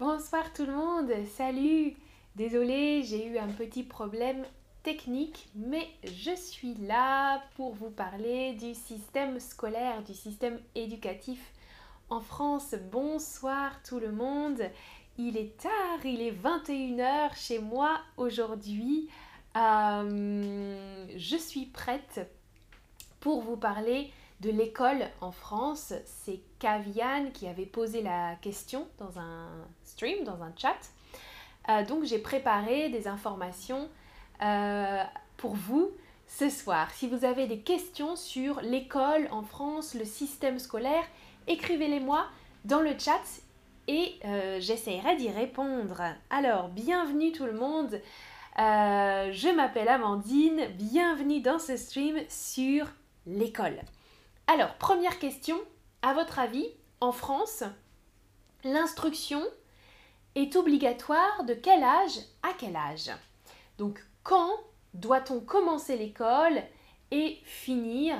Bonsoir tout le monde, salut Désolée, j'ai eu un petit problème technique, mais je suis là pour vous parler du système scolaire, du système éducatif en France. Bonsoir tout le monde, il est tard, il est 21h chez moi aujourd'hui. Euh, je suis prête pour vous parler de l'école en France. C'est Kavian qui avait posé la question dans un stream, dans un chat. Euh, donc j'ai préparé des informations euh, pour vous ce soir. Si vous avez des questions sur l'école en France, le système scolaire, écrivez-les moi dans le chat et euh, j'essaierai d'y répondre. Alors, bienvenue tout le monde. je m'appelle Amandine. Bienvenue dans ce stream sur l'école. Alors, première question, à votre avis, en France, l'instruction est obligatoire de quel âge à quel âge? Donc, quand doit-on commencer l'école et finir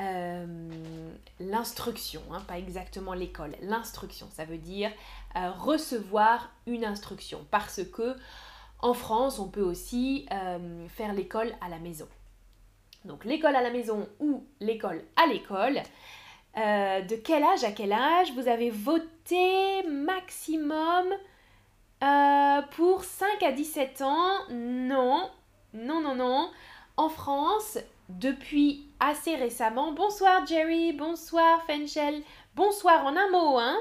euh, l'instruction, hein, pas exactement l'école, l'instruction, ça veut dire euh, recevoir une instruction, parce que en France, on peut aussi euh, faire l'école à la maison donc l'école à la maison ou l'école à l'école. Euh, de quel âge à quel âge vous avez voté maximum euh, pour 5 à 17 ans? Non, non, non, non. En France, depuis assez récemment, bonsoir Jerry, bonsoir Fenchel, bonsoir en un mot, hein?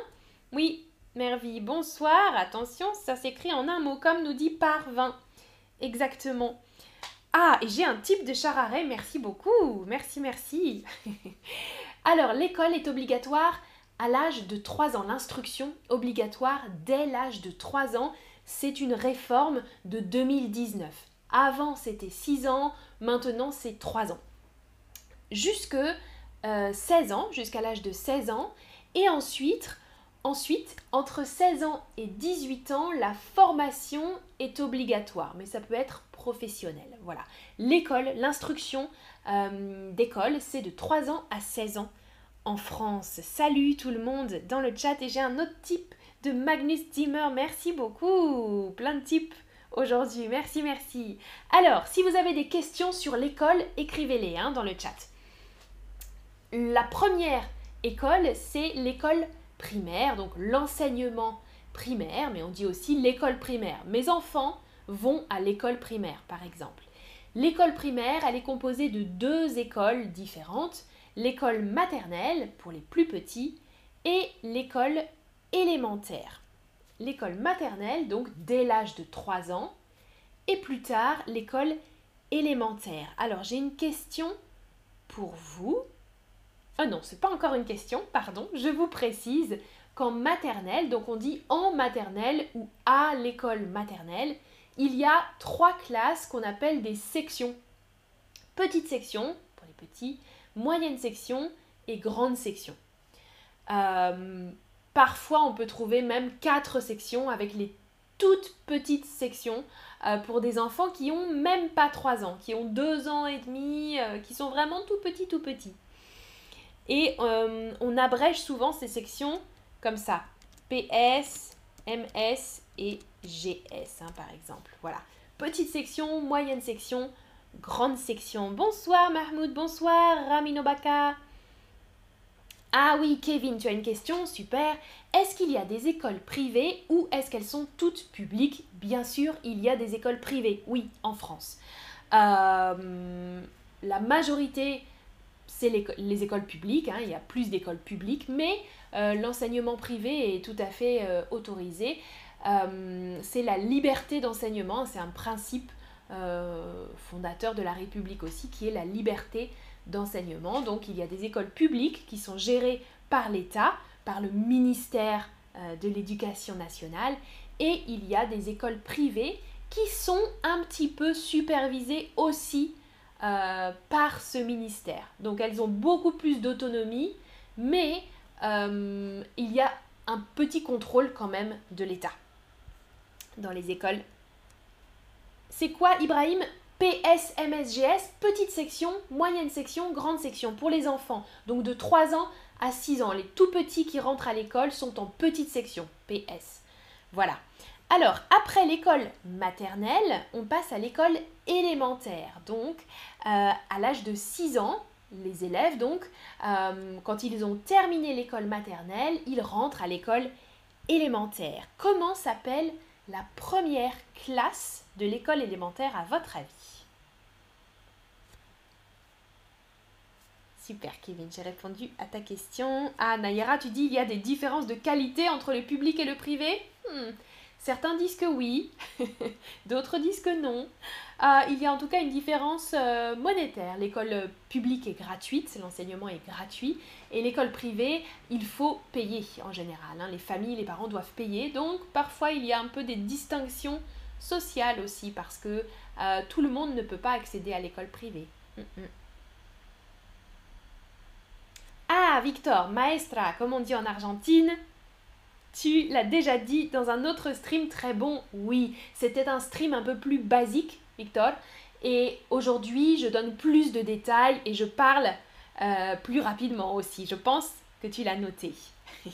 Oui, Mervy, bonsoir, attention, ça s'écrit en un mot, comme nous dit Parvin. Exactement. Ah, et j'ai un type de chararé, merci beaucoup, merci, merci. Alors, l'école est obligatoire à l'âge de 3 ans, l'instruction obligatoire dès l'âge de 3 ans, c'est une réforme de 2019. Avant, c'était 6 ans, maintenant, c'est 3 ans. Jusque 16 euh, ans, jusqu'à l'âge de 16 ans, et ensuite, Ensuite, entre 16 ans et 18 ans, la formation est obligatoire, mais ça peut être professionnel. Voilà. L'école, l'instruction euh, d'école, c'est de 3 ans à 16 ans en France. Salut tout le monde dans le chat et j'ai un autre type de Magnus Dimmer. Merci beaucoup. Plein de types aujourd'hui. Merci, merci. Alors, si vous avez des questions sur l'école, écrivez-les hein, dans le chat. La première école, c'est l'école primaire, donc l'enseignement primaire, mais on dit aussi l'école primaire. Mes enfants vont à l'école primaire, par exemple. L'école primaire, elle est composée de deux écoles différentes, l'école maternelle pour les plus petits et l'école élémentaire. L'école maternelle, donc dès l'âge de 3 ans, et plus tard l'école élémentaire. Alors j'ai une question pour vous. Oh non, c'est pas encore une question, pardon, je vous précise qu'en maternelle, donc on dit en maternelle ou à l'école maternelle, il y a trois classes qu'on appelle des sections. Petite section pour les petits, moyenne section et grande section. Euh, parfois, on peut trouver même quatre sections avec les toutes petites sections euh, pour des enfants qui ont même pas trois ans, qui ont deux ans et demi, euh, qui sont vraiment tout petits, tout petits. Et on abrège souvent ces sections comme ça. PS, MS et GS, hein, par exemple. Voilà. Petite section, moyenne section, grande section. Bonsoir Mahmoud, bonsoir Raminobaka. Ah oui, Kevin, tu as une question, super. Est-ce qu'il y a des écoles privées ou est-ce qu'elles sont toutes publiques? Bien sûr, il y a des écoles privées, oui, en France. Euh, la majorité, c'est les, écoles publiques, hein, il y a plus d'écoles publiques, mais euh, l'enseignement privé est tout à fait euh, autorisé. Euh, c'est la liberté d'enseignement, c'est un principe fondateur de la République aussi, qui est la liberté d'enseignement. Donc il y a des écoles publiques qui sont gérées par l'État, par le ministère de l'Éducation nationale, et il y a des écoles privées qui sont un petit peu supervisées aussi par ce ministère. Donc elles ont beaucoup plus d'autonomie, mais il y a un petit contrôle quand même de l'État dans les écoles. C'est quoi Ibrahim? PSMSGS, petite section, moyenne section, grande section pour les enfants. Donc de 3 ans à 6 ans. Les tout petits qui rentrent à l'école sont en petite section, PS. Voilà. Alors, après l'école maternelle, on passe à l'école élémentaire. Donc, euh, à l'âge de 6 ans, les élèves, donc, euh, quand ils ont terminé l'école maternelle, ils rentrent à l'école élémentaire. Comment s'appelle la première classe de l'école élémentaire à votre avis? Super Kevin, j'ai répondu à ta question. Ah Nayara, tu dis il y a des différences de qualité entre le public et le privé? Hmm, Certains disent que oui, d'autres disent que non. Ah, il y a en tout cas une différence euh, monétaire. L'école publique est gratuite, l'enseignement est gratuit, et l'école privée, il faut payer en général. Hein. Les familles, les parents doivent payer, donc parfois il y a un peu des distinctions sociales aussi, parce que euh, tout le monde ne peut pas accéder à l'école privée. Ah, Victor, maestra, comme on dit en Argentine, tu l'as déjà dit dans un autre stream très bon, oui, c'était un stream un peu plus basique, Victor. Et aujourd'hui, je donne plus de détails et je parle euh, plus rapidement aussi. Je pense que tu l'as noté.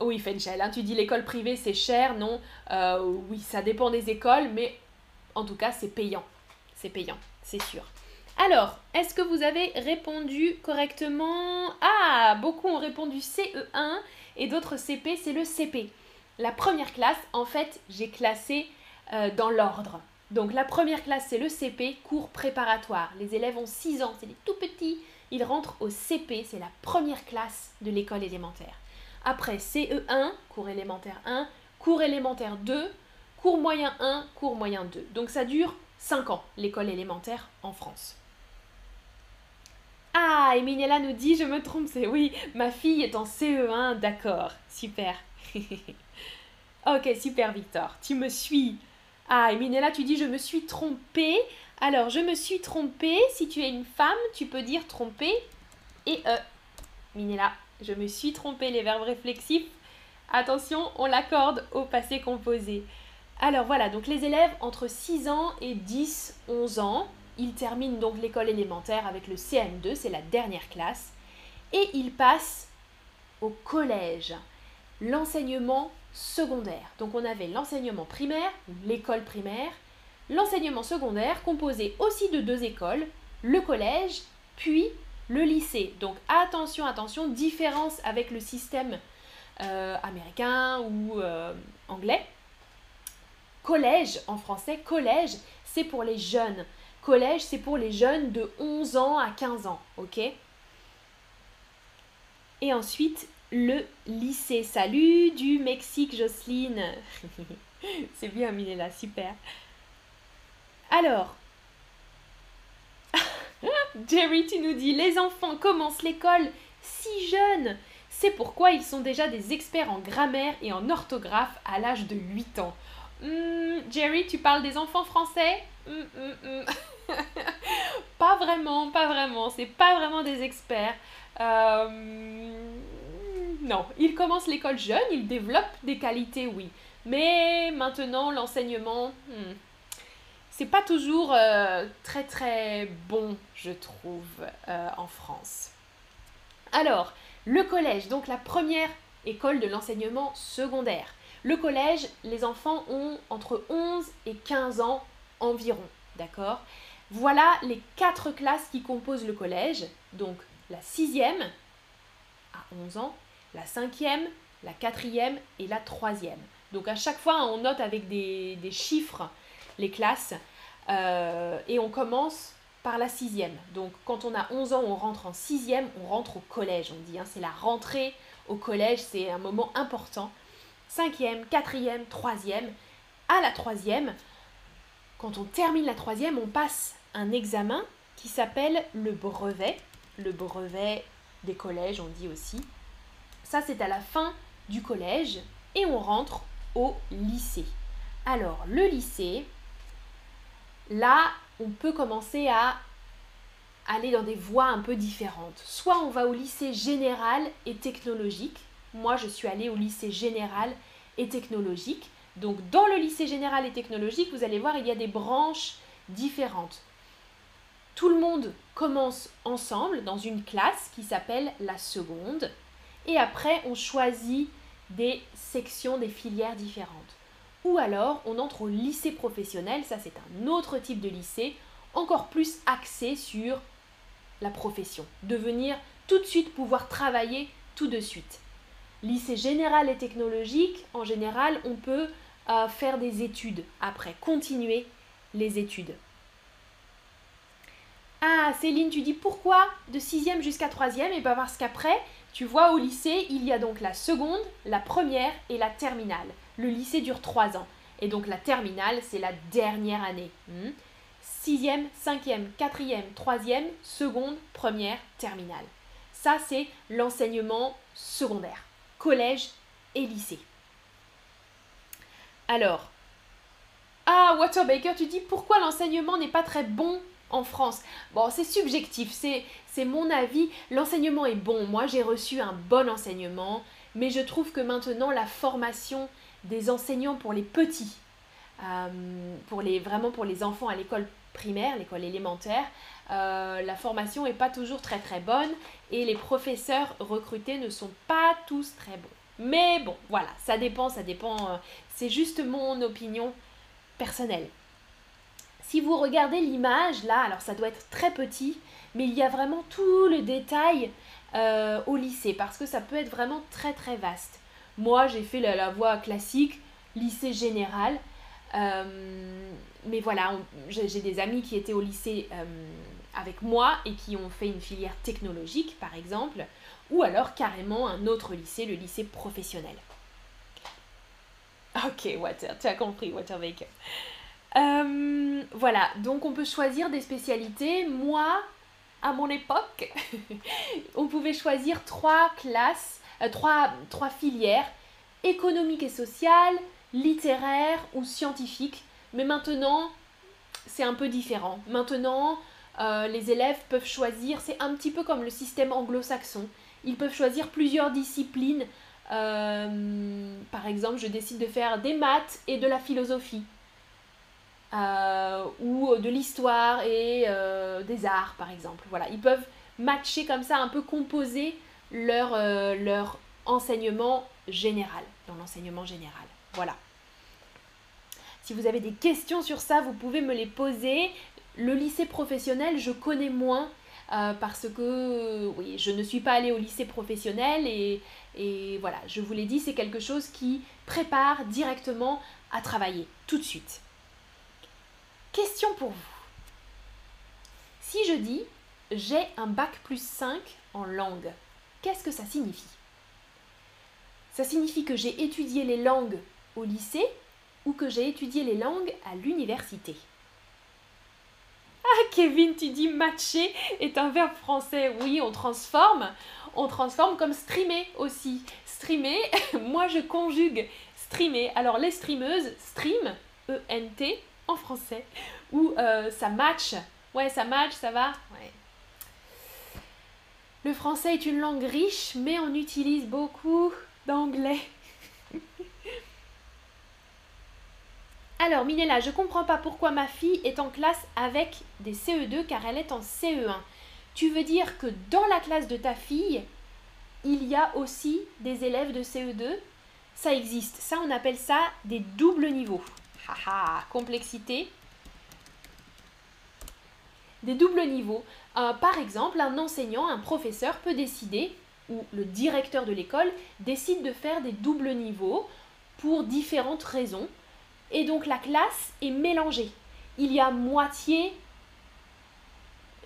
oui, Fenchel, hein, tu dis l'école privée c'est cher, non? Euh, Oui, ça dépend des écoles, mais en tout cas c'est payant. C'est payant, c'est sûr. Alors, est-ce que vous avez répondu correctement? Ah, beaucoup ont répondu CE1 et d'autres CP, c'est le CP. La première classe, en fait, j'ai classé euh, dans l'ordre. Donc la première classe, c'est le CP, cours préparatoire. Les élèves ont 6 ans, c'est des tout petits. Ils rentrent au CP, c'est la première classe de l'école élémentaire. Après CE1, cours élémentaire 1, cours élémentaire 2, cours moyen 1, cours moyen 2. Donc ça dure 5 ans, l'école élémentaire en France. Ah, et nous dit, je me trompe, c'est oui, ma fille est en CE1, d'accord, super. ok, super Victor, tu me suis. Ah, et tu dis, je me suis trompée. Alors, je me suis trompée, si tu es une femme, tu peux dire tromper et euh. Minella, je me suis trompée, les verbes réflexifs. Attention, on l'accorde au passé composé. Alors voilà, donc les élèves entre 6 ans et 10, 11 ans, il termine donc l'école élémentaire avec le CM2, c'est la dernière classe, et il passe au collège, l'enseignement secondaire. Donc on avait l'enseignement primaire, l'école primaire, l'enseignement secondaire composé aussi de deux écoles, le collège, puis le lycée. Donc attention, attention, différence avec le système euh, américain ou euh, anglais. Collège en français, collège, c'est pour les jeunes. C'est pour les jeunes de 11 ans à 15 ans, ok? Et ensuite, le lycée. Salut du Mexique, Jocelyne. c'est bien, Milela, super. Alors, Jerry, tu nous dis, les enfants commencent l'école si jeunes. C'est pourquoi ils sont déjà des experts en grammaire et en orthographe à l'âge de 8 ans. Hmm, Jerry, tu parles des enfants français? Pas vraiment, pas vraiment. C'est pas vraiment des experts. Euh, non, ils commencent l'école jeune, ils développent des qualités, oui. Mais maintenant, l'enseignement, c'est pas toujours euh, très très bon, je trouve, euh, en France. Alors, le collège, donc la première école de l'enseignement secondaire. Le collège, les enfants ont entre 11 et 15 ans environ, d'accord? Voilà les quatre classes qui composent le collège. Donc la sixième à 11 ans, la cinquième, la quatrième et la troisième. Donc à chaque fois, on note avec des, chiffres les classes euh, et on commence par la sixième. Donc quand on a 11 ans, on rentre en sixième, on rentre au collège, on dit. Hein, c'est la rentrée au collège, c'est un moment important cinquième, quatrième, troisième. À la troisième, quand on termine la troisième, on passe un examen qui s'appelle le brevet. Le brevet des collèges, on dit aussi. Ça, c'est à la fin du collège et on rentre au lycée. Alors, le lycée, là, on peut commencer à aller dans des voies un peu différentes. Soit on va au lycée général et technologique, moi, je suis allée au lycée général et technologique. Donc, dans le lycée général et technologique, vous allez voir, il y a des branches différentes. Tout le monde commence ensemble dans une classe qui s'appelle la seconde. Et après, on choisit des sections, des filières différentes. Ou alors, on entre au lycée professionnel, ça c'est un autre type de lycée, encore plus axé sur la profession, devenir tout de suite pouvoir travailler tout de suite. Lycée général et technologique, en général, on peut faire des études après, continuer les études. Ah, Céline, tu dis pourquoi de 6e jusqu'à 3e Et bien parce qu'après, tu vois, au lycée, il y a donc la seconde, la première et la terminale. Le lycée dure 3 ans. Et donc la terminale, c'est la dernière année. 6e, 5e, 4e, 3e, seconde, première, terminale. Ça, c'est l'enseignement secondaire, collège et lycée. Alors, ah, Waterbaker, tu dis pourquoi l'enseignement n'est pas très bon en France? Bon, c'est subjectif, c'est, mon avis. L'enseignement est bon. Moi, j'ai reçu un bon enseignement, mais je trouve que maintenant, la formation des enseignants pour les petits, euh, pour les, vraiment pour les enfants à l'école primaire, l'école élémentaire, euh, la formation n'est pas toujours très très bonne et les professeurs recrutés ne sont pas tous très bons. Mais bon, voilà, ça dépend, ça dépend. Euh, c'est juste mon opinion personnelle. Si vous regardez l'image là, alors ça doit être très petit, mais il y a vraiment tout le détail euh, au lycée parce que ça peut être vraiment très très vaste. Moi j'ai fait la, voie classique, lycée général, euh, mais voilà, j'ai des amis qui étaient au lycée euh, avec moi et qui ont fait une filière technologique par exemple, ou alors carrément un autre lycée, le lycée professionnel. Ok, Water, tu as compris, Water Baker. Euh, voilà, donc on peut choisir des spécialités. Moi, à mon époque, on pouvait choisir trois classes, euh, trois, trois filières, économique et sociale, littéraire ou scientifique. Mais maintenant, c'est un peu différent. Maintenant, euh, les élèves peuvent choisir, c'est un petit peu comme le système anglo-saxon. Ils peuvent choisir plusieurs disciplines. Par exemple, je décide de faire des maths et de la philosophie. Euh, ou de l'histoire et euh, des arts par exemple. Voilà, ils peuvent matcher comme ça, un peu composer leur, euh, leur enseignement général, dans l'enseignement général. Voilà. Si vous avez des questions sur ça, vous pouvez me les poser. Le lycée professionnel, je connais moins parce que oui, je ne suis pas allée au lycée professionnel et, et voilà, je vous l'ai dit, c'est quelque chose qui prépare directement à travailler tout de suite. Question pour vous. Si je dis j'ai un bac plus 5 en langue, qu'est-ce que ça signifie? Ça signifie que j'ai étudié les langues au lycée ou que j'ai étudié les langues à l'université? Ah Kevin, tu dis matcher est un verbe français. Oui, on transforme. On transforme comme streamer aussi. Streamer, moi je conjugue streamer. Alors les streameuses, stream, E-N-T, en français, ou euh, ça match. Ouais, ça match, ça va. Le français est une langue riche, mais on utilise beaucoup d'anglais. Alors, Minella, je comprends pas pourquoi ma fille est en classe avec des CE2 car elle est en CE1. Tu veux dire que dans la classe de ta fille, il y a aussi des élèves de CE2 Ça existe. Ça, on appelle ça des doubles niveaux complexité. Des doubles niveaux. Euh, par exemple, un enseignant, un professeur peut décider, ou le directeur de l'école décide de faire des doubles niveaux pour différentes raisons. Et donc la classe est mélangée. Il y a moitié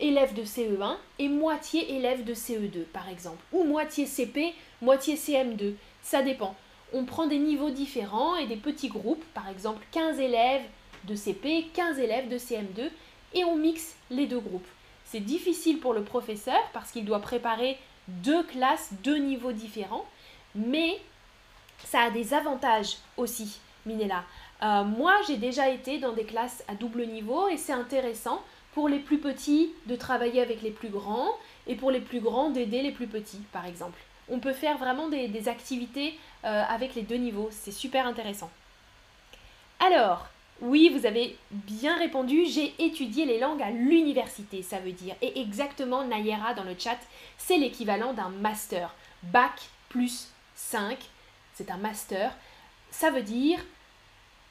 élèves de CE1 et moitié élèves de CE2 par exemple. Ou moitié CP, moitié CM2. Ça dépend on prend des niveaux différents et des petits groupes, par exemple 15 élèves de CP, 15 élèves de CM2, et on mixe les deux groupes. C'est difficile pour le professeur parce qu'il doit préparer deux classes, deux niveaux différents, mais ça a des avantages aussi, Minella. Euh, moi, j'ai déjà été dans des classes à double niveau et c'est intéressant pour les plus petits de travailler avec les plus grands et pour les plus grands d'aider les plus petits, par exemple on peut faire vraiment des, activités euh, avec les deux niveaux. C'est super intéressant. Alors, oui, vous avez bien répondu, j'ai étudié les langues à l'université, ça veut dire. Et exactement, Nayera dans le chat, c'est l'équivalent d'un master. Bac plus 5, c'est un master, ça veut dire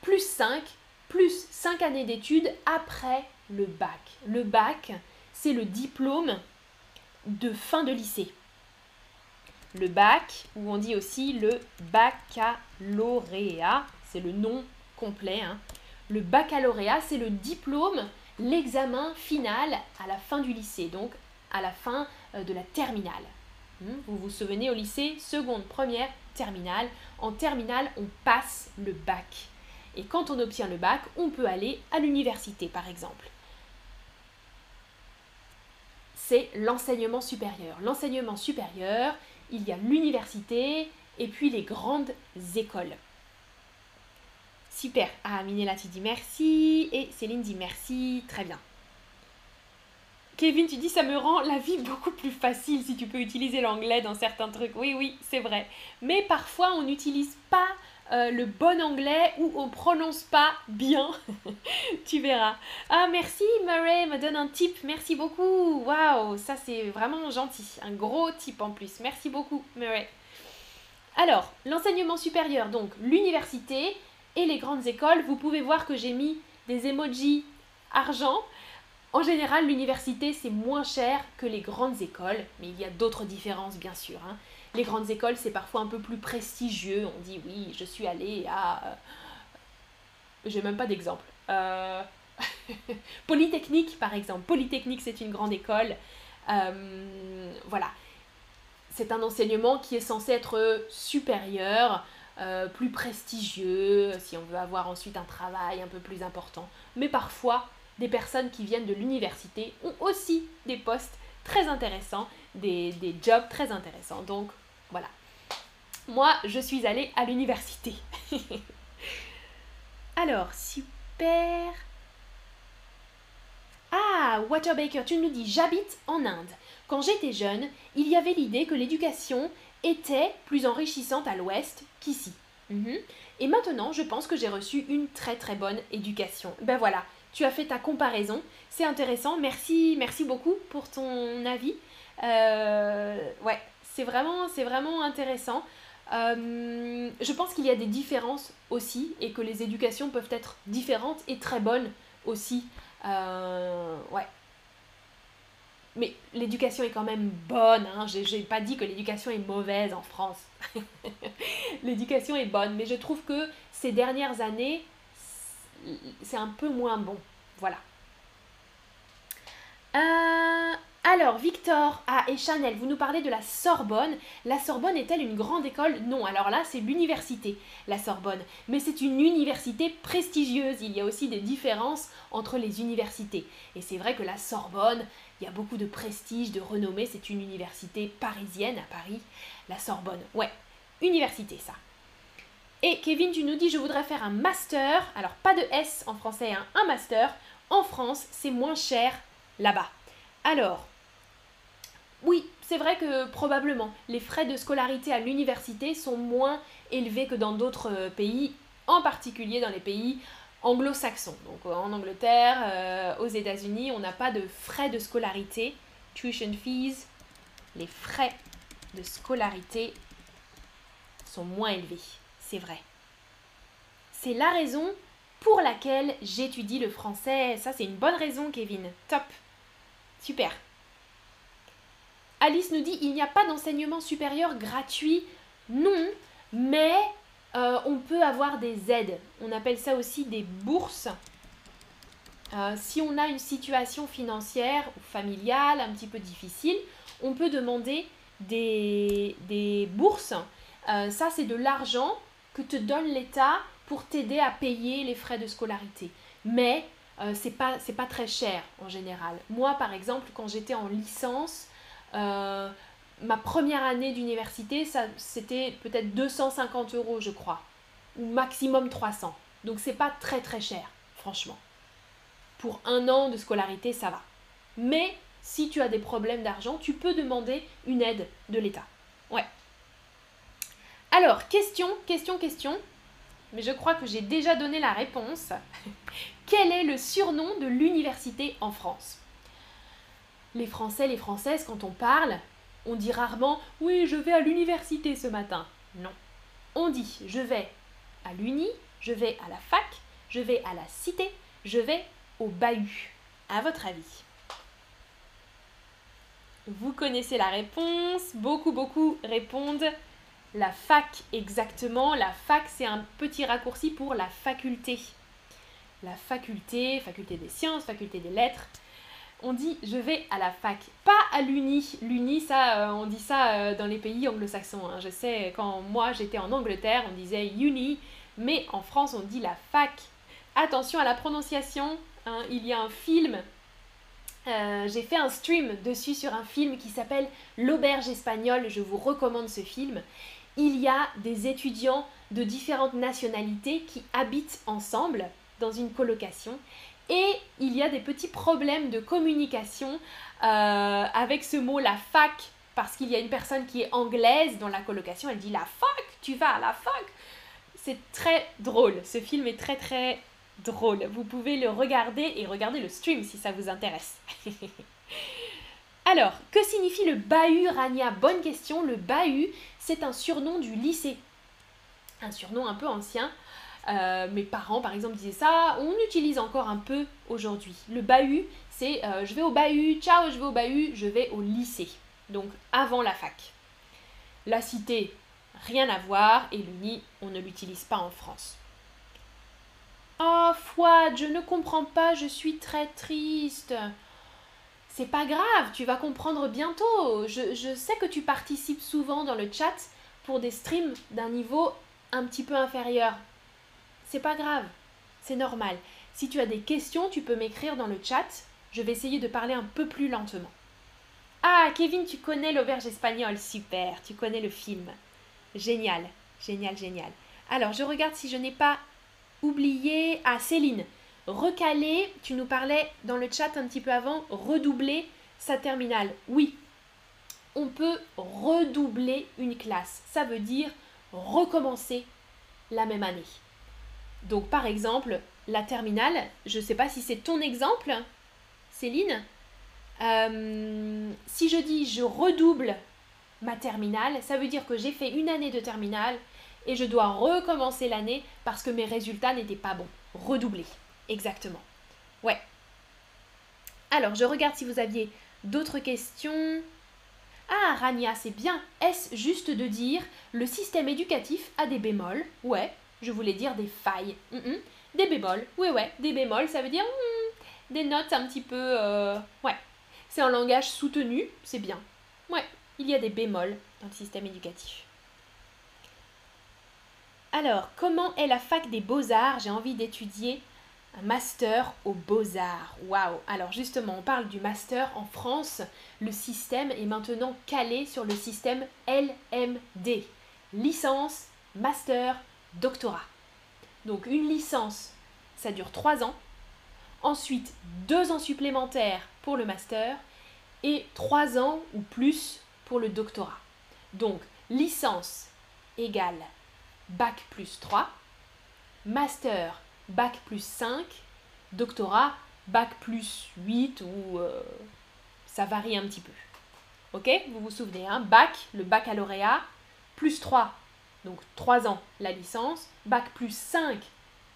plus 5, plus 5 années d'études après le bac. Le bac, c'est le diplôme de fin de lycée. Le bac, ou on dit aussi le baccalauréat, c'est le nom complet. Hein. Le baccalauréat, c'est le diplôme, l'examen final à la fin du lycée, donc à la fin euh, de la terminale. Hmm, vous vous souvenez au lycée, seconde, première, terminale. En terminale, on passe le bac. Et quand on obtient le bac, on peut aller à l'université, par exemple. C'est l'enseignement supérieur. L'enseignement supérieur, il y a l'université et puis les grandes écoles. Super. Ah, Minella, tu dis merci. Et Céline dit merci. Très bien. Kevin, tu dis ça me rend la vie beaucoup plus facile si tu peux utiliser l'anglais dans certains trucs. Oui, oui, c'est vrai. Mais parfois, on n'utilise pas euh, le bon anglais ou on prononce pas bien. tu verras. Ah, merci Murray, me donne un tip. Merci beaucoup. Waouh, ça c'est vraiment gentil. Un gros tip en plus. Merci beaucoup, Murray. Alors, l'enseignement supérieur, donc l'université et les grandes écoles. Vous pouvez voir que j'ai mis des emojis argent en général, l'université, c'est moins cher que les grandes écoles, mais il y a d'autres différences, bien sûr. Hein. Les grandes écoles, c'est parfois un peu plus prestigieux. On dit, oui, je suis allée à... Euh, j'ai même pas d'exemple. Euh, Polytechnique, par exemple. Polytechnique, c'est une grande école. Euh, voilà. C'est un enseignement qui est censé être supérieur, plus prestigieux, si on veut avoir ensuite un travail un peu plus important. Mais parfois, des personnes qui viennent de l'université ont aussi des postes très intéressants, des, jobs très intéressants. Donc. Moi, je suis allée à l'université. Alors, super. Ah, Waterbaker, tu nous dis j'habite en Inde. Quand j'étais jeune, il y avait l'idée que l'éducation était plus enrichissante à l'ouest qu'ici. Mhm. Et maintenant, je pense que j'ai reçu une très très bonne éducation. Ben voilà, tu as fait ta comparaison. C'est intéressant. Merci, merci beaucoup pour ton avis. Euh, ouais, c'est vraiment, c'est vraiment intéressant. Euh, je pense qu'il y a des différences aussi et que les éducations peuvent être différentes et très bonnes aussi. Euh, ouais. Mais l'éducation est quand même bonne. Hein. J'ai pas dit que l'éducation est mauvaise en France. l'éducation est bonne, mais je trouve que ces dernières années, c'est un peu moins bon. Voilà. Euh, alors, Victor ah, et Chanel, vous nous parlez de la Sorbonne. La Sorbonne est-elle une grande école? Non, alors là, c'est l'université, la Sorbonne. Mais c'est une université prestigieuse. Il y a aussi des différences entre les universités. Et c'est vrai que la Sorbonne, il y a beaucoup de prestige, de renommée. C'est une université parisienne à Paris. La Sorbonne, ouais, université ça. Et Kevin, tu nous dis, je voudrais faire un master. Alors, pas de S en français, hein, un master. En France, c'est moins cher là-bas. Alors, oui, c'est vrai que probablement les frais de scolarité à l'université sont moins élevés que dans d'autres euh, pays, en particulier dans les pays anglo-saxons. Donc euh, en Angleterre, euh, aux États-Unis, on n'a pas de frais de scolarité, tuition fees. Les frais de scolarité sont moins élevés c'est vrai. C'est la raison pour laquelle j'étudie le français. Ça, c'est une bonne raison, Kevin. Top. Super. Alice nous dit il n'y a pas d'enseignement supérieur gratuit. Non, mais euh, on peut avoir des aides. On appelle ça aussi des bourses. Euh, si on a une situation financière ou familiale un petit peu difficile, on peut demander des, bourses. Euh, ça, c'est de l'argent que te donne l'État pour t'aider à payer les frais de scolarité. Mais euh, c'est pas pas très cher en général. Moi par exemple quand j'étais en licence, euh, ma première année d'université ça c'était peut-être 250 euros je crois ou maximum 300. Donc c'est pas très très cher franchement. Pour un an de scolarité ça va. Mais si tu as des problèmes d'argent, tu peux demander une aide de l'État. Ouais. Alors, question, question, question. Mais je crois que j'ai déjà donné la réponse. Quel est le surnom de l'université en France? Les Français, les Françaises, quand on parle, on dit rarement Oui, je vais à l'université ce matin. Non. On dit je vais à l'Uni, je vais à la fac, je vais à la cité, je vais au bahut. À votre avis? Vous connaissez la réponse, beaucoup beaucoup répondent la fac exactement. La fac c'est un petit raccourci pour la faculté. La faculté, faculté des sciences, faculté des lettres. On dit je vais à la fac, pas à l'uni. L'uni, ça, euh, on dit ça euh, dans les pays anglo-saxons. Hein. Je sais, quand moi j'étais en Angleterre, on disait uni, mais en France on dit la fac. Attention à la prononciation, hein. il y a un film, euh, j'ai fait un stream dessus sur un film qui s'appelle L'auberge espagnole, je vous recommande ce film. Il y a des étudiants de différentes nationalités qui habitent ensemble dans une colocation et il y a des petits problèmes de communication euh, avec ce mot la fac parce qu'il y a une personne qui est anglaise dans la colocation, elle dit la fac, tu vas à la fac. C'est très drôle, ce film est très très drôle. Vous pouvez le regarder et regarder le stream si ça vous intéresse. Alors, que signifie le bahut, Rania? Bonne question. Le bahut, c'est un surnom du lycée. Un surnom un peu ancien. Euh, mes parents, par exemple, disaient ça. On utilise encore un peu aujourd'hui. Le bahut, c'est euh, je vais au bahut, ciao, je vais au bahut, je vais au lycée. Donc, avant la fac. La cité, rien à voir. Et l'uni, on ne l'utilise pas en France. Oh, Fouad, je ne comprends pas, je suis très triste. C'est pas grave, tu vas comprendre bientôt. Je, sais que tu participes souvent dans le chat pour des streams d'un niveau un petit peu inférieur. C'est pas grave, c'est normal. Si tu as des questions, tu peux m'écrire dans le chat. Je vais essayer de parler un peu plus lentement. Ah, Kevin, tu connais l'auberge espagnole. Super, tu connais le film. Génial, génial, génial. Alors, je regarde si je n'ai pas oublié. Ah, Céline, recaler, tu nous parlais dans le chat un petit peu avant, redoubler sa terminale. Oui, on peut redoubler une classe. Ça veut dire recommencer la même année. Donc par exemple, la terminale, je ne sais pas si c'est ton exemple, Céline. Euh, si je dis je redouble ma terminale, ça veut dire que j'ai fait une année de terminale, et je dois recommencer l'année parce que mes résultats n'étaient pas bons. Redoubler. Exactement. Ouais. Alors, je regarde si vous aviez d'autres questions. Ah, Rania, c'est bien. Est-ce juste de dire le système éducatif a des bémols? Ouais, je voulais dire des failles. Des bémols. Oui, ouais, des bémols, ça veut dire hmm, des notes un petit peu. Euh, ouais. C'est en langage soutenu, c'est bien. Ouais, il y a des bémols dans le système éducatif. Alors, comment est la fac des beaux-arts? J'ai envie d'étudier master aux beaux-arts. Waouh Alors justement, on parle du master en France. Le système est maintenant calé sur le système LMD. Licence, master, doctorat. Donc une licence, ça dure 3 ans. Ensuite, 2 ans supplémentaires pour le master et 3 ans ou plus pour le doctorat. Donc licence égale bac plus 3, master bac plus 5, doctorat bac plus 8 ou euh, ça varie un petit peu. Ok? Vous vous souvenez, hein? Bac, le baccalauréat, plus 3, donc 3 ans la licence, bac plus 5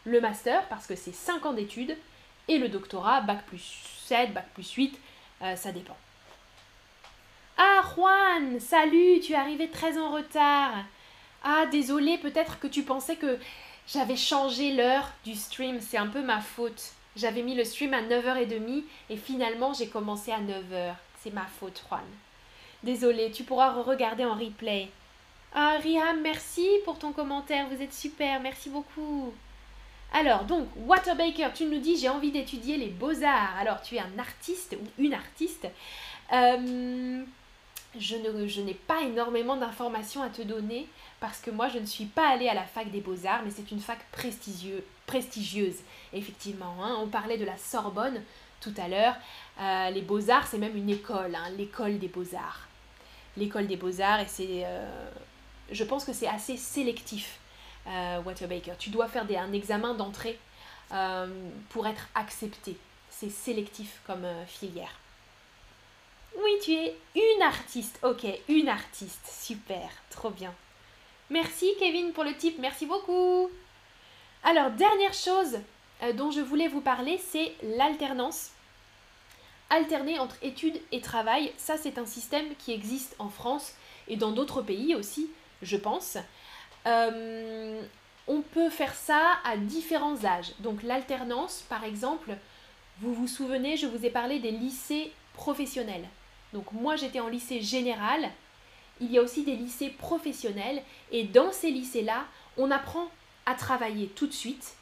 le master parce que c'est 5 ans d'études, et le doctorat, bac plus 7, bac plus 8, euh, ça dépend. Ah Juan, salut, tu es arrivé très en retard. Ah, désolé, peut-être que tu pensais que j'avais changé l'heure du stream. C'est un peu ma faute. J'avais mis le stream à 9h30 et finalement j'ai commencé à 9h. C'est ma faute, Juan. Désolé, tu pourras regarder en replay. Ah, Riham, merci pour ton commentaire. Vous êtes super. Merci beaucoup. Alors, donc, Waterbaker, tu nous dis j'ai envie d'étudier les beaux-arts. Alors, tu es un artiste ou une artiste. Euh, je n'ai pas énormément d'informations à te donner parce que moi je ne suis pas allée à la fac des beaux-arts, mais c'est une fac prestigieuse, effectivement. Hein. On parlait de la Sorbonne tout à l'heure. Euh, les beaux-arts, c'est même une école, hein, l'école des beaux-arts. L'école des beaux-arts, et c'est. Euh, je pense que c'est assez sélectif, euh, Waterbaker. Tu dois faire un examen d'entrée pour être accepté. C'est sélectif comme filière. Oui, tu es une artiste. Ok, une artiste. Super, trop bien. Merci Kevin pour le tip, merci beaucoup. Alors, dernière chose euh, dont je voulais vous parler, c'est l'alternance. Alterner entre études et travail, ça c'est un système qui existe en France et dans d'autres pays aussi, je pense. Euh, on peut faire ça à différents âges. Donc l'alternance, par exemple, vous vous souvenez, je vous ai parlé des lycées professionnels. Donc moi j'étais en lycée général, il y a aussi des lycées professionnels et dans ces lycées-là, on apprend à travailler tout de suite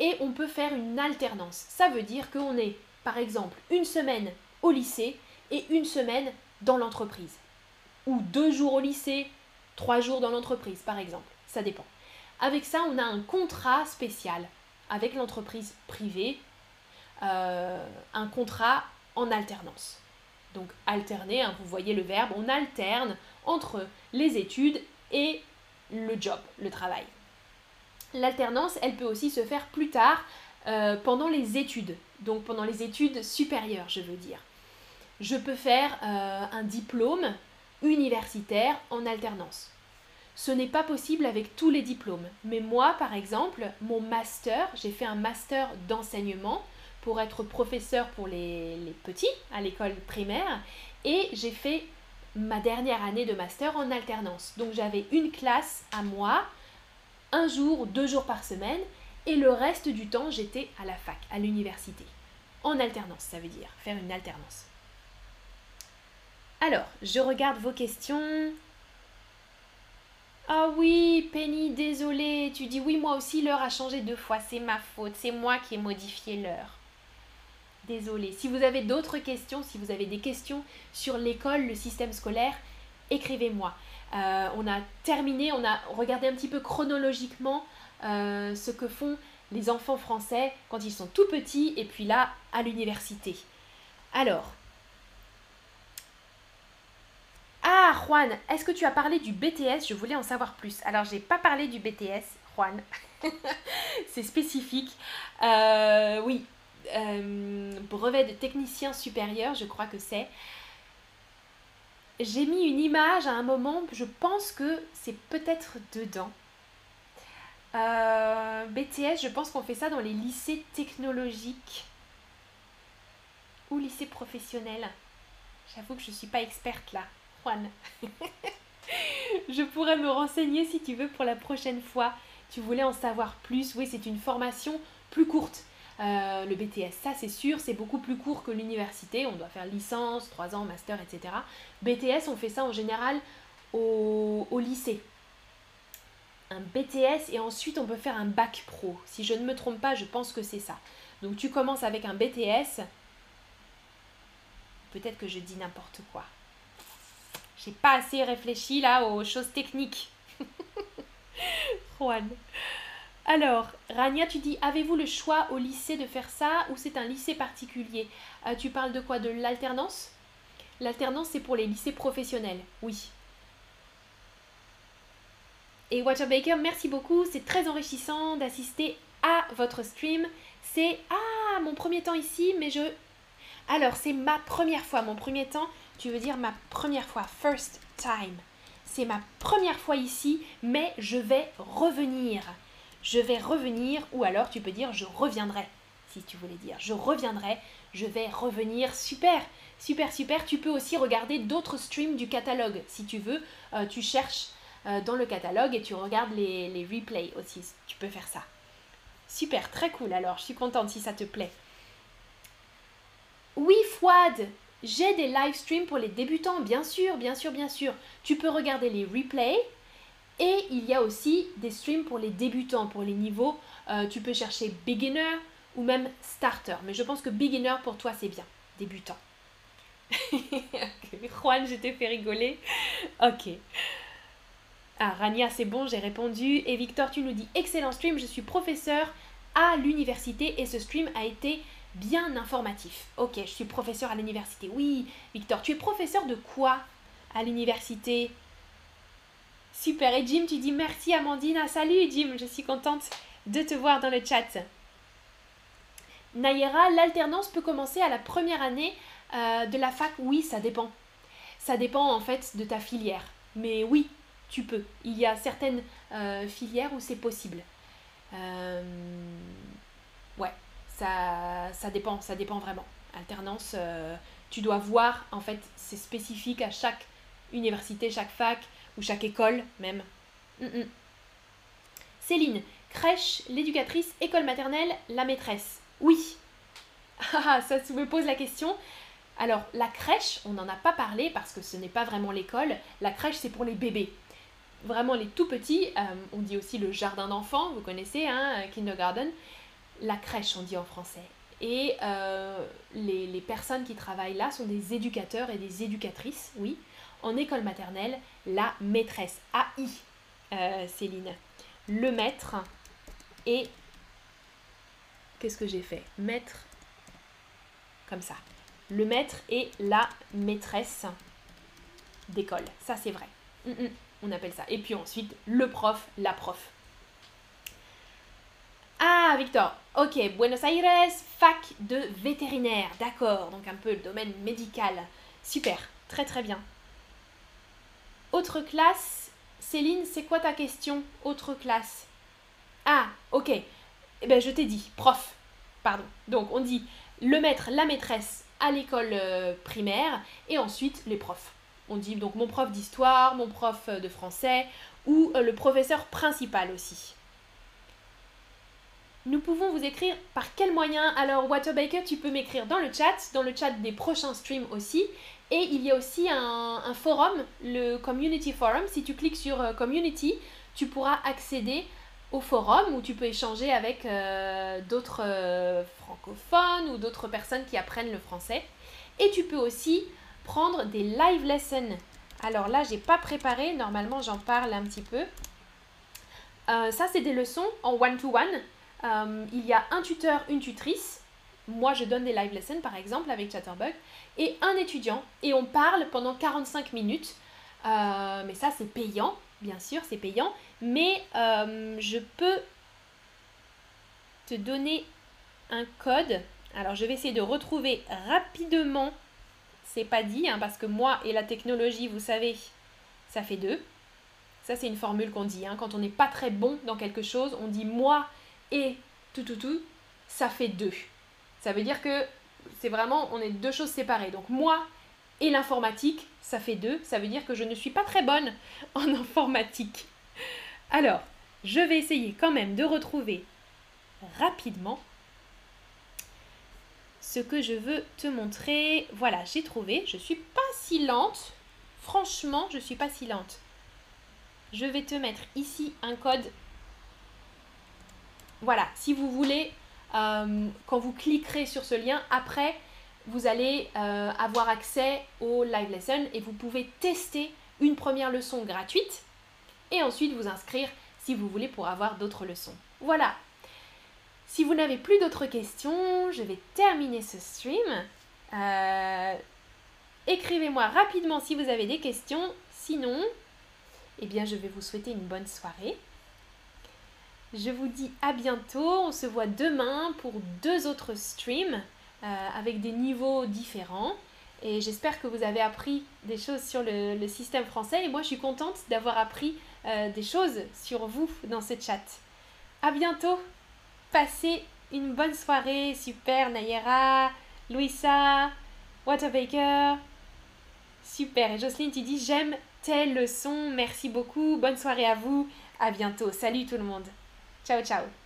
et on peut faire une alternance. Ça veut dire qu'on est, par exemple, une semaine au lycée et une semaine dans l'entreprise. Ou deux jours au lycée, trois jours dans l'entreprise, par exemple. Ça dépend. Avec ça, on a un contrat spécial avec l'entreprise privée, euh, un contrat en alternance. Donc alterner, hein, vous voyez le verbe, on alterne entre les études et le job, le travail. L'alternance, elle peut aussi se faire plus tard euh, pendant les études, donc pendant les études supérieures, je veux dire. Je peux faire euh, un diplôme universitaire en alternance. Ce n'est pas possible avec tous les diplômes, mais moi, par exemple, mon master, j'ai fait un master d'enseignement pour être professeur pour les, les petits à l'école primaire, et j'ai fait ma dernière année de master en alternance. Donc j'avais une classe à moi un jour, deux jours par semaine, et le reste du temps, j'étais à la fac, à l'université. En alternance, ça veut dire faire une alternance. Alors, je regarde vos questions. Ah oui, Penny, désolée. Tu dis oui, moi aussi, l'heure a changé deux fois. C'est ma faute. C'est moi qui ai modifié l'heure. Désolée. Si vous avez d'autres questions, si vous avez des questions sur l'école, le système scolaire, écrivez-moi. Euh, on a terminé, on a regardé un petit peu chronologiquement euh, ce que font les enfants français quand ils sont tout petits et puis là à l'université. Alors, ah Juan, est-ce que tu as parlé du BTS Je voulais en savoir plus. Alors j'ai pas parlé du BTS, Juan. C'est spécifique. Euh, oui, brevet de technicien supérieur, je crois que c'est j'ai mis une image à un moment, je pense que c'est peut-être dedans. Euh, BTS, je pense qu'on fait ça dans les lycées technologiques ou lycées professionnels. J'avoue que je ne suis pas experte là, Juan. je pourrais me renseigner si tu veux pour la prochaine fois. Tu voulais en savoir plus? Oui, c'est une formation plus courte. Euh, le BTS, ça c'est sûr, c'est beaucoup plus court que l'université. On doit faire licence, 3 ans, master, etc. BTS, on fait ça en général au, au lycée. Un BTS et ensuite on peut faire un bac pro. Si je ne me trompe pas, je pense que c'est ça. Donc tu commences avec un BTS. Peut-être que je dis n'importe quoi. J'ai pas assez réfléchi là aux choses techniques. Juan. Alors, Rania, tu dis, avez-vous le choix au lycée de faire ça ou c'est un lycée particulier? Euh, Tu parles de quoi? De l'alternance? L'alternance, c'est pour les lycées professionnels, oui. Et Waterbaker, merci beaucoup, c'est très enrichissant d'assister à votre stream. C'est, ah, mon premier temps ici, mais je... Alors, c'est ma première fois, mon premier temps, tu veux dire ma première fois, first time. C'est ma première fois ici, mais je vais revenir je vais revenir, ou alors tu peux dire je reviendrai, si tu voulais dire je reviendrai, je vais revenir, super, super, super. Tu peux aussi regarder d'autres streams du catalogue, si tu veux, euh, tu cherches euh, dans le catalogue et tu regardes les, les replays aussi, tu peux faire ça. Super, très cool alors, je suis contente si ça te plaît. Oui, Fouad, j'ai des live streams pour les débutants, bien sûr, bien sûr, bien sûr. Tu peux regarder les replays et il y a aussi des streams pour les débutants, pour les niveaux. Euh, tu peux chercher beginner ou même starter. Mais je pense que beginner pour toi c'est bien. Débutant. Juan, je t'ai fait rigoler. Ok. Ah, Rania, c'est bon, j'ai répondu. Et Victor, tu nous dis excellent stream, je suis professeur à l'université et ce stream a été bien informatif. Ok, je suis professeur à l'université. Oui, Victor, tu es professeur de quoi à l'université? Super. Et Jim, tu dis merci Amandine. Ah, salut Jim, je suis contente de te voir dans le chat. Nayera, l'alternance peut commencer à la première année euh, de la fac Oui, ça dépend. Ça dépend en fait de ta filière. Mais oui, tu peux. Il y a certaines euh, filières où c'est possible. Euh, ouais, ça, ça dépend, ça dépend vraiment. Alternance, tu dois voir, en fait, c'est spécifique à chaque université, chaque fac ou chaque école même. Mm, mm. Céline, crèche, l'éducatrice, école maternelle, la maîtresse. Oui. Ah, ça me pose la question. Alors, la crèche, on n'en a pas parlé parce que ce n'est pas vraiment l'école. La crèche, c'est pour les bébés. Vraiment les tout petits. Euh, on dit aussi le jardin d'enfants, vous connaissez, hein, kindergarten. La crèche, on dit en français. Et euh, les, les, personnes qui travaillent là sont des éducateurs et des éducatrices, oui. En école maternelle, la maîtresse. AI, euh, Céline. Le maître et... Qu'est-ce que j'ai fait? Maître. Comme ça. Le maître et la maîtresse d'école. Ça, c'est vrai. Mm, mm, on appelle ça. Et puis ensuite, le prof, la prof. Ah, Victor. Ok, Buenos Aires, fac de vétérinaire. D'accord, donc un peu le domaine médical. Super, très très bien. Autre classe. Céline, c'est quoi ta question? Autre classe. Ah, ok. Eh ben, je t'ai dit, prof. Pardon. Donc, on dit le maître, la maîtresse à l'école euh, primaire et ensuite les profs. On dit donc mon prof d'histoire, mon prof euh, de français ou euh, le professeur principal aussi. Nous pouvons vous écrire par quel moyen? Alors Waterbaker, tu peux m'écrire dans le chat, dans le chat des prochains streams aussi. Et il y a aussi un, forum, le Community Forum. Si tu cliques sur Community, tu pourras accéder au forum où tu peux échanger avec euh, d'autres euh, francophones ou d'autres personnes qui apprennent le français. Et tu peux aussi prendre des live lessons. Alors là, j'ai pas préparé, normalement j'en parle un petit peu. Euh, ça, c'est des leçons en one-to-one. il y a un tuteur, une tutrice. Moi, je donne des live lessons, par exemple, avec Chatterbug. Et un étudiant. Et on parle pendant 45 minutes. mais ça, c'est payant, bien sûr, c'est payant. Mais euh, je peux te donner un code. Alors je vais essayer de retrouver rapidement. C'est pas dit, hein, parce que moi et la technologie, vous savez, ça fait deux. Ça, c'est une formule qu'on dit. Hein. Quand on n'est pas très bon dans quelque chose, on dit moi et tout, tout, tout, ça fait deux. Ça veut dire que c'est vraiment, on est deux choses séparées. Donc moi et l'informatique, ça fait deux. Ça veut dire que je ne suis pas très bonne en informatique. Alors, je vais essayer quand même de retrouver rapidement ce que je veux te montrer. Voilà, j'ai trouvé. Je suis pas si lente. Franchement, je suis pas si lente. Je vais te mettre ici un code. Voilà, si vous voulez, euh, quand vous cliquerez sur ce lien, après, vous allez euh, avoir accès au live lesson et vous pouvez tester une première leçon gratuite et ensuite vous inscrire si vous voulez pour avoir d'autres leçons. Voilà. Si vous n'avez plus d'autres questions, je vais terminer ce stream. Euh, écrivez-moi rapidement si vous avez des questions. Sinon, eh bien, je vais vous souhaiter une bonne soirée. Je vous dis à bientôt. On se voit demain pour deux autres streams euh, avec des niveaux différents. Et j'espère que vous avez appris des choses sur le, système français. Et moi, je suis contente d'avoir appris euh, des choses sur vous dans ce chat. À bientôt. Passez une bonne soirée. Super Nayera, Louisa, Waterbaker. Super. Et Jocelyne, tu dis j'aime tes leçons. Merci beaucoup. Bonne soirée à vous. À bientôt. Salut tout le monde. Ciao, ciao.